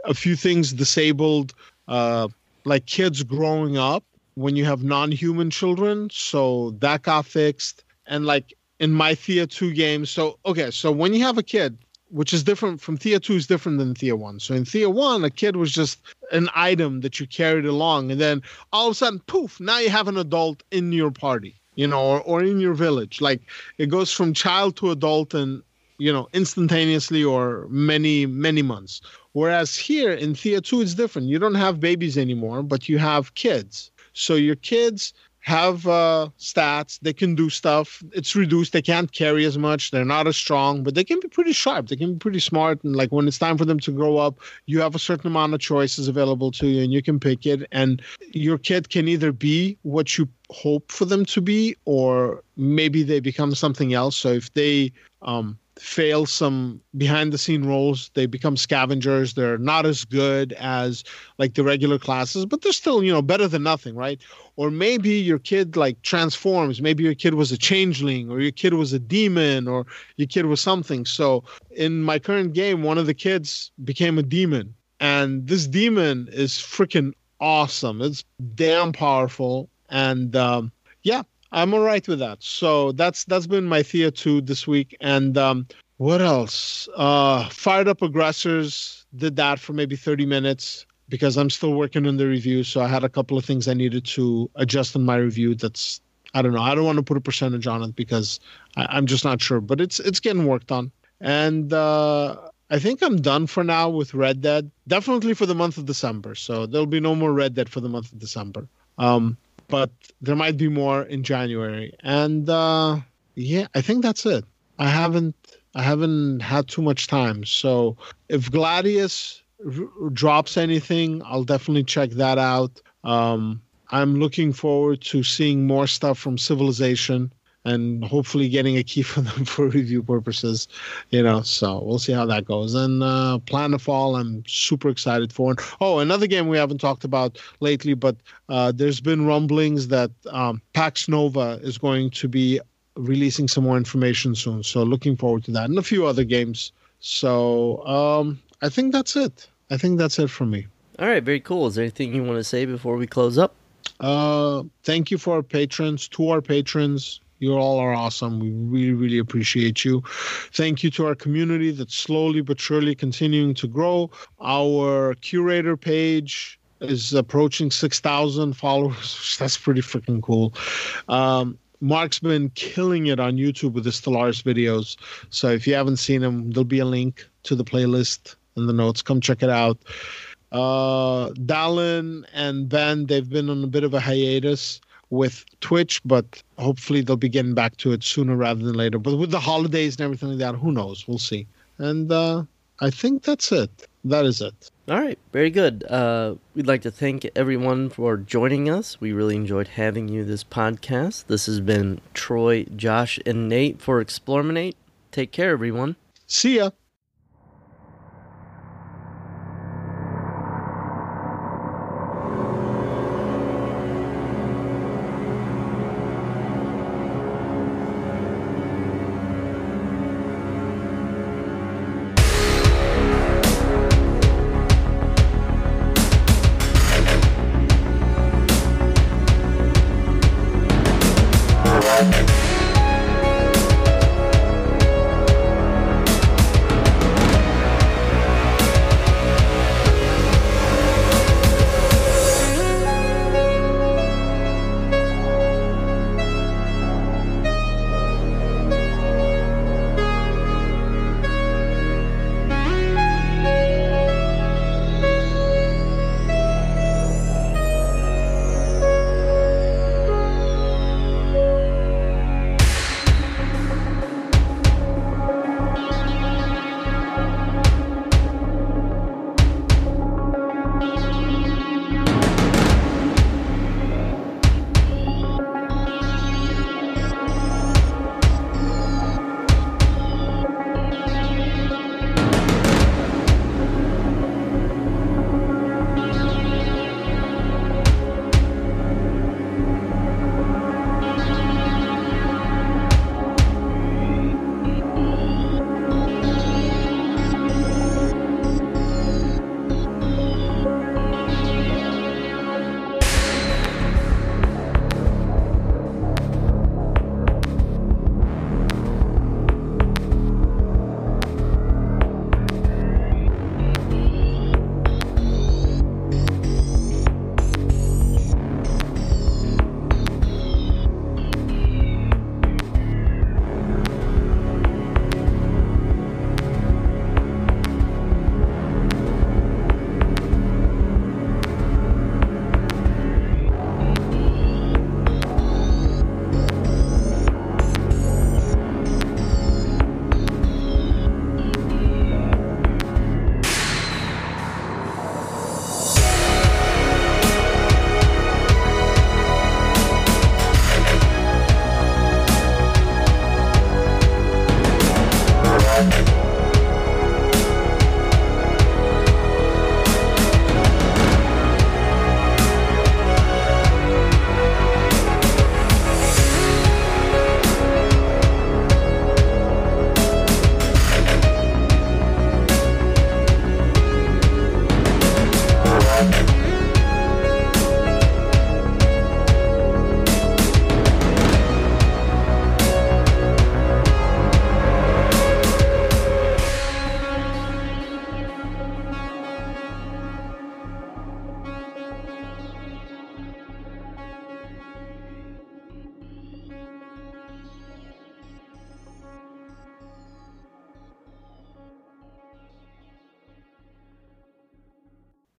a few things disabled, uh, like kids growing up when you have non-human children. So that got fixed, and like in my Thea 2 game. So okay, so when you have a kid, which is different from Thea 2 is different than Thea 1. So in Thea 1, a kid was just an item that you carried along, and then all of a sudden, poof, now you have an adult in your party, you know, or, or in your village. Like it goes from child to adult and you know, instantaneously or many, many months. Whereas here in Thea 2, it's different. You don't have babies anymore, but you have kids. So your kids have uh, stats. They can do stuff. It's reduced. They can't carry as much. They're not as strong, but they can be pretty sharp. They can be pretty smart. And like when it's time for them to grow up, you have a certain amount of choices available to you, and you can pick it. And your kid can either be what you hope for them to be, or maybe they become something else. So if they um, fail some behind the scene rolls. They become scavengers. They're not as good as like the regular classes but they're still you know better than nothing right? Or maybe your kid like transforms. Maybe your kid was a changeling or your kid was a demon or your kid was something. So in my current game one of the kids became a demon. And this demon is freaking awesome. It's damn powerful. And um yeah I'm all right with that. So that's that's been my Thea 2 this week. And um, what else? Uh, Fired Up Aggressors did that for maybe 30 minutes because I'm still working on the review. So I had a couple of things I needed to adjust in my review. That's I don't know. I don't want to put a percentage on it because I, I'm just not sure. But it's it's getting worked on. And uh, I think I'm done for now with Red Dead. Definitely for the month of December. So there'll be no more Red Dead for the month of December. Um, but there might be more in January. And uh, yeah, I think that's it. I haven't I haven't had too much time. So if Gladius r- drops anything, I'll definitely check that out. Um, I'm looking forward to seeing more stuff from Civilization and hopefully getting a key for them for review purposes. You know, so we'll see how that goes. And uh, Planetfall, I'm super excited for. Oh, another game we haven't talked about lately, but uh, there's been rumblings that um, Pax Nova is going to be releasing some more information soon. So looking forward to that, and a few other games. So um, I think that's it. I think that's it for me. All right, very cool. Is there anything you want to say before we close up? Uh, thank you for our patrons, to our patrons. You all are awesome. We really, really appreciate you. Thank you to our community that's slowly but surely continuing to grow. Our curator page is approaching 6,000 followers. That's pretty freaking cool. Um, Mark's been killing it on YouTube with his Stellaris videos. So if you haven't seen him, there'll be a link to the playlist in the notes. Come check it out. Uh, Dallin and Ben, they've been on a bit of a hiatus with Twitch, but hopefully they'll be getting back to it sooner rather than later. But with the holidays and everything like that, who knows? We'll see. And uh, I think that's it. That is it. All right, very good. Uh, we'd like to thank everyone for joining us. We really enjoyed having you this podcast. This has been Troy, Josh, and Nate for Explorminate. Take care, everyone. See ya.